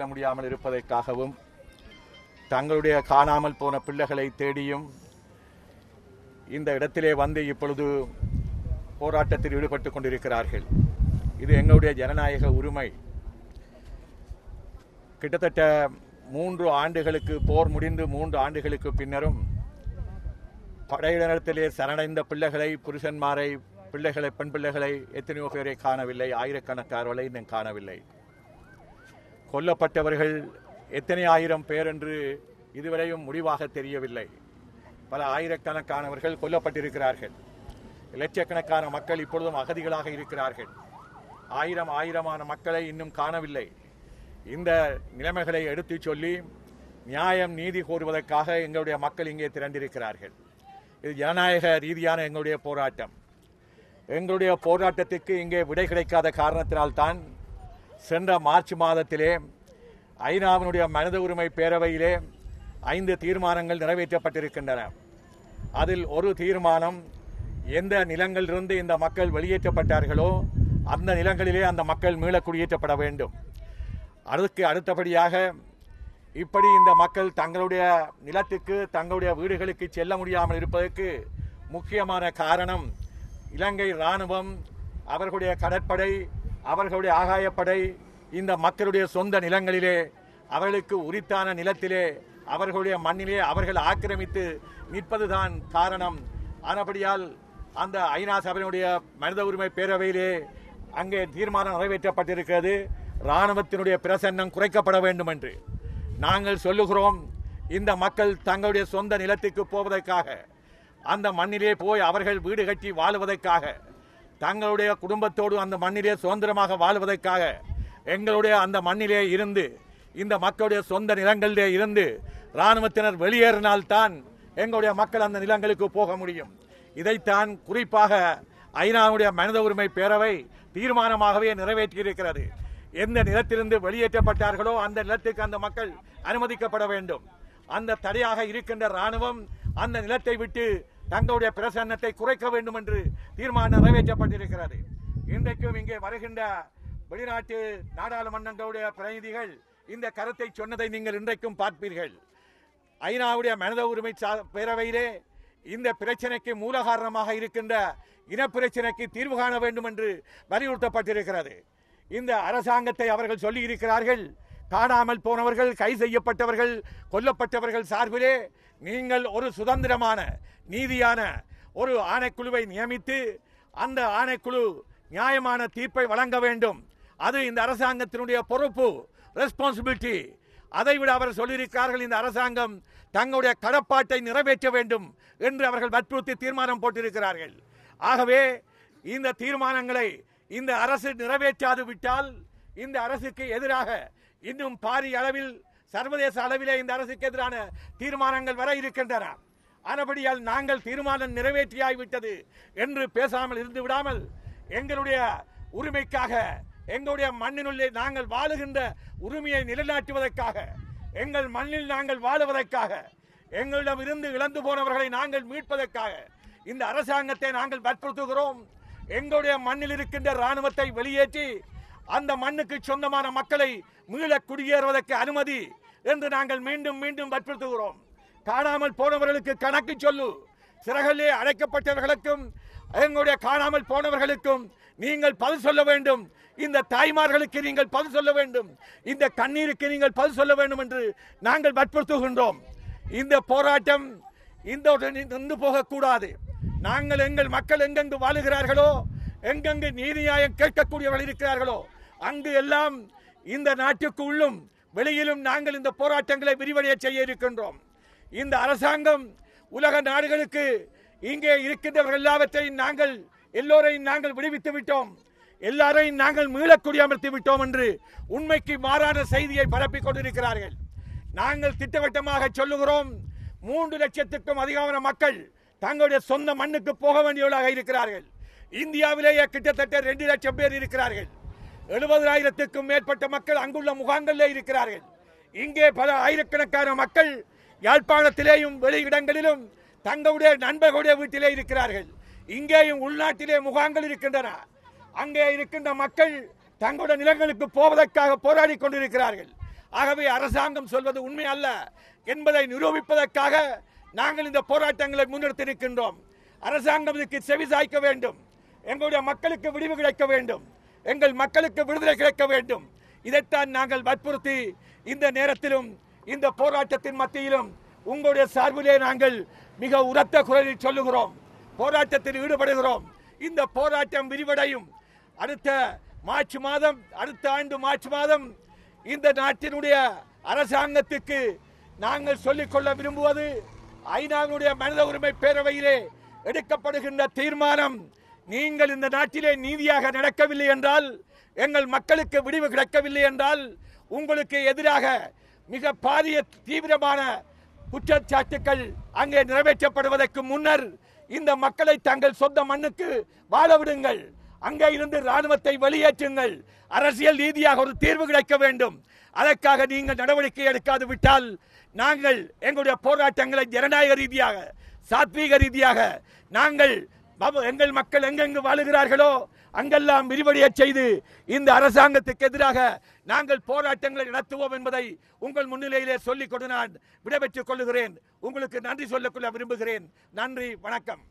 செல்ல முடியாமல் இருப்பதற்காகவும் தங்களுடைய காணாமல் போன பிள்ளைகளை தேடியும் இந்த இடத்திலே வந்து இப்பொழுது போராட்டத்தில் ஈடுபட்டு கொண்டிருக்கிறார்கள். இது எங்களுடைய ஜனநாயக உரிமை. கிட்டத்தட்ட மூன்று ஆண்டுகளுக்கு போர் முடிந்து மூன்று ஆண்டுகளுக்கு பின்னரும் படையினரத்திலே சரணடைந்த பிள்ளைகளை புருஷன்மாரை பிள்ளைகளை பெண் பிள்ளைகளை எத்தனையோ பேரை காணவில்லை. ஆயிரக்கணக்கானவர்களை இன்னும் காணவில்லை. கொல்லப்பட்டவர்கள் எத்தனை ஆயிரம் பேர் என்று இதுவரையும் முடிவாக தெரியவில்லை. பல ஆயிரக்கணக்கானவர்கள் கொல்லப்பட்டிருக்கிறார்கள். லட்சக்கணக்கான மக்கள் இப்பொழுதும் அகதிகளாக இருக்கிறார்கள். ஆயிரம் ஆயிரமான மக்களை இன்னும் காணவில்லை. இந்த நிலைமைகளை எடுத்துச் சொல்லி நியாயம் நீதி கோருவதற்காக எங்களுடைய மக்கள் இங்கே திரண்டிருக்கிறார்கள். இது ஜனநாயக ரீதியான எங்களுடைய போராட்டம். எங்களுடைய போராட்டத்திற்கு இங்கே விடை கிடைக்காத காரணத்தினால்தான் சென்ற மார்ச் மாதத்திலே ஐநாவினுடைய மனித உரிமை பேரவையிலே ஐந்து தீர்மானங்கள் நிறைவேற்றப்பட்டிருக்கின்றன. அதில் ஒரு தீர்மானம் எந்த நிலங்களிலிருந்து இந்த மக்கள் வெளியேற்றப்பட்டார்களோ அந்த நிலங்களிலே அந்த மக்கள் மீள குடியேற்றப்பட வேண்டும். அதுக்கு அடுத்தபடியாக இப்படி இந்த மக்கள் தங்களுடைய நிலத்துக்கு தங்களுடைய வீடுகளுக்கு செல்ல முடியாமல் இருப்பதற்கு முக்கியமான காரணம் இலங்கை இராணுவம் அவர்களுடைய கடற்படை அவர்களுடைய ஆகாயப்படை இந்த மக்களுடைய சொந்த நிலங்களிலே அவர்களுக்கு உரித்தான நிலத்திலே அவர்களுடைய மண்ணிலே அவர்கள் ஆக்கிரமித்து நிற்பதுதான் காரணம். ஆனபடியால் அந்த ஐநா சபையினுடைய மனித உரிமை பேரவையிலே அங்கே தீர்மானம் நிறைவேற்றப்பட்டிருக்கிறது. இராணுவத்தினுடைய பிரசன்னம் குறைக்கப்பட வேண்டும் என்று நாங்கள் சொல்லுகிறோம். இந்த மக்கள் தங்களுடைய சொந்த நிலத்துக்கு போவதற்காக அந்த மண்ணிலே போய் அவர்கள் வீடு கட்டி வாழுவதற்காக தங்களுடைய குடும்பத்தோடு அந்த மண்ணிலே சுதந்திரமாக வாழ்வதற்காக எங்களுடைய அந்த மண்ணிலே இருந்து இந்த மக்களுடைய சொந்த நிலங்களிலே இருந்து இராணுவத்தினர் வெளியேறினால்தான் எங்களுடைய மக்கள் அந்த நிலங்களுக்கு போக முடியும். இதைத்தான் குறிப்பாக ஐநாவுடைய மனித உரிமை பேரவை தீர்மானமாகவே நிறைவேற்றியிருக்கிறது. எந்த நிலத்திலிருந்து வெளியேற்றப்பட்டார்களோ அந்த நிலத்துக்கு அந்த மக்கள் அனுமதிக்கப்பட வேண்டும். அந்த தடையாக இருக்கின்ற ராணுவம் அந்த நிலத்தை விட்டு தங்களுடைய பிரசன்னத்தை குறைக்க வேண்டும் என்று தீர்மானம் நிறைவேற்றப்பட்டிருக்கிறது. இன்றைக்கும் இங்கே வருகின்ற வெளிநாட்டு நாடாளுமன்றங்களுடைய பிரதிநிதிகள் இந்த கருத்தை சொன்னதை நீங்கள் இன்றைக்கும் பார்ப்பீர்கள். ஐநாவுடைய மனித உரிமை பேரவையிலே இந்த பிரச்சனைக்கு மூல காரணமாக இருக்கின்ற இனப்பிரச்சனைக்கு தீர்வு காண வேண்டும் என்று வலியுறுத்தப்பட்டிருக்கிறது. இந்த அரசாங்கத்தை அவர்கள் சொல்லி இருக்கிறார்கள் காணாமல் போனவர்கள் கை செய்யப்பட்டவர்கள் கொல்லப்பட்டவர்கள் சார்பிலே நீங்கள் ஒரு சுதந்திரமான நீதியான ஒரு ஆணைக்குழுவை நியமித்து அந்த ஆணைக்குழு நியாயமான தீர்ப்பை வழங்க வேண்டும். அது இந்த அரசாங்கத்தினுடைய பொறுப்பு ரெஸ்பான்சிபிலிட்டி அதைவிட அவர் சொல்லியிருக்கிறார்கள் இந்த அரசாங்கம் தங்களுடைய கடப்பாட்டை நிறைவேற்ற வேண்டும் என்று அவர்கள் வற்புறுத்தி தீர்மானம் போட்டிருக்கிறார்கள். ஆகவே இந்த தீர்மானங்களை இந்த அரசு நிறைவேற்றாது விட்டால் இந்த அரசுக்கு எதிராக இன்னும் பாரிய அளவில் சர்வதேச அளவிலே இந்த அரசுக்கு எதிரான தீர்மானங்கள் வர இருக்கின்றன. ஆனபடியால் நாங்கள் தீர்மானம் நிறைவேற்றியாய்விட்டது என்று பேசாமல் இருந்து விடாமல் எங்களுடைய உரிமைக்காக எங்களுடைய மண்ணினுள்ளே நாங்கள் வாழுகின்ற உரிமையை நிலைநாட்டுவதற்காக எங்கள் மண்ணில் நாங்கள் வாழுவதற்காக எங்களிடம் இருந்து இழந்து போனவர்களை நாங்கள் மீட்பதற்காக இந்த அரசாங்கத்தை நாங்கள் வற்புறுத்துகிறோம். எங்களுடைய மண்ணில் இருக்கின்ற ராணுவத்தை வெளியேற்றி அந்த மண்ணுக்கு சொந்தமான மக்களை மீள குடியேறுவதற்கு அனுமதி என்று நாங்கள் மீண்டும் மீண்டும் வற்புறுத்துகிறோம். காணாமல் போனவர்களுக்கு கணக்கு சொல்லு. சிறகலே அழைக்கப்பட்டவர்களுக்கும் எங்களுடைய காணாமல் போனவர்களுக்கும் நீங்கள் பதில் சொல்ல வேண்டும். இந்த தாய்மார்களுக்கு நீங்கள் பதில் சொல்ல வேண்டும். இந்த கண்ணீருக்கு நீங்கள் பதில் சொல்ல வேண்டும் என்று நாங்கள் வற்புறுத்துகின்றோம். இந்த போராட்டம் இந்த நின்று போகக்கூடாது. நாங்கள் எங்கள் மக்கள் எங்கெங்கு வாழுகிறார்களோ எங்கெங்கு நீதி நியாயம் கேட்கக்கூடியவர்கள் இருக்கிறார்களோ அங்கு எல்லாம் இந்த நாட்டுக்கு உள்ளும் வெளியிலும் நாங்கள் இந்த போராட்டங்களை விரிவடைய செய்ய இருக்கின்றோம். இந்த அரசாங்கம் உலக நாடுகளுக்கு இங்கே இருக்கின்றவர்கள் எல்லாவற்றையும் நாங்கள் எல்லோரையும் நாங்கள் விடுவித்து விட்டோம். எல்லாரையும் நாங்கள் மீளக்குடி அமர்த்தி விட்டோம் என்று உண்மைக்கு மாறான செய்தியை பரப்பிக் கொண்டிருக்கிறார்கள். நாங்கள் திட்டவட்டமாக சொல்லுகிறோம் மூன்று லட்சத்துக்கும் அதிகமான மக்கள் தங்களுடைய சொந்த மண்ணுக்கு போக வேண்டியவர்களாக இருக்கிறார்கள். இந்தியாவிலேயே கிட்டத்தட்ட ரெண்டு லட்சம் பேர் இருக்கிறார்கள். எழுபதாயிரத்துக்கும் மேற்பட்ட மக்கள் அங்குள்ள முகாங்களில் இருக்கிறார்கள். இங்கே பல ஆயிரக்கணக்கான மக்கள் யாழ்ப்பாணத்திலேயும் வெளியிடங்களிலும் தங்களுடைய நண்பர்களுடைய வீட்டிலே இருக்கிறார்கள். இங்கேயும் உள்நாட்டிலே முகாம்கள் இருக்கின்றன. அங்கே இருக்கின்ற மக்கள் தங்களுடைய நிலங்களுக்கு போவதற்காக போராடி கொண்டிருக்கிறார்கள். ஆகவே அரசாங்கம் சொல்வது உண்மை அல்ல. என்பதை நிரூபிப்பதற்காக நாங்கள் இந்த போராட்டங்களை முன்னெடுத்திருக்கின்றோம். அரசாங்கம் இதுக்கு செவி சாய்க்க வேண்டும். எங்களுடைய மக்களுக்கு விடிவு கிடைக்க வேண்டும். எங்கள் மக்களுக்கு விடுதலை கிடைக்க வேண்டும். இதைத்தான் நாங்கள் வற்புறுத்தி இந்த நேரத்திலும் இந்த போராட்டத்தின் மத்தியிலும் உங்களுடைய சார்பிலே நாங்கள் மிக உரத்த குரலில் சொல்லுகிறோம். போராட்டத்தில் ஈடுபடுகிறோம். இந்த போராட்டம் விரிவடையும். அடுத்த மார்ச் மாதம் அடுத்த ஆண்டு மார்ச் மாதம் இந்த நாட்டினுடைய அரசாங்கத்துக்கு நாங்கள் சொல்லிக்கொள்ள விரும்புவது ஐநாவினுடைய மனித உரிமை பேரவையிலே எடுக்கப்படுகின்ற தீர்மானம் நீங்கள் இந்த நாட்டிலே நீதியாக நடக்கவில்லை என்றால் எங்கள் மக்களுக்கு விடிவு கிடைக்கவில்லை என்றால் உங்களுக்கு எதிராக மிக பாரிய தீவிரமான குற்றச்சாட்டுக்கள் அங்கே நிறைவேற்றப்படுவதற்கு முன்னர் இந்த மக்களை தங்கள் சொந்த மண்ணுக்கு வாழ விடுங்கள். அங்கே இருந்து ராணுவத்தை வெளியேற்றுங்கள். அரசியல் ரீதியாக ஒரு தீர்வு கிடைக்க வேண்டும். அதற்காக நீங்கள் நடவடிக்கை எடுக்காது விட்டால் நாங்கள் எங்களுடைய போராட்டங்களை ஜனநாயக ரீதியாக சாத்வீக ரீதியாக நாங்கள் எங்கள் மக்கள் எங்கெங்கு வாழுகிறார்களோ அங்கெல்லாம் விரிவடைய செய்து இந்த அரசாங்கத்துக்கு எதிராக நாங்கள் போராட்டங்களை நடத்துவோம் என்பதை உங்கள் முன்னிலையிலே சொல்லிக் கொண்டு நான் விடைபெற்றுக் கொள்ளுகிறேன். உங்களுக்கு நன்றி சொல்லக்கொள்ள விரும்புகிறேன். நன்றி வணக்கம்.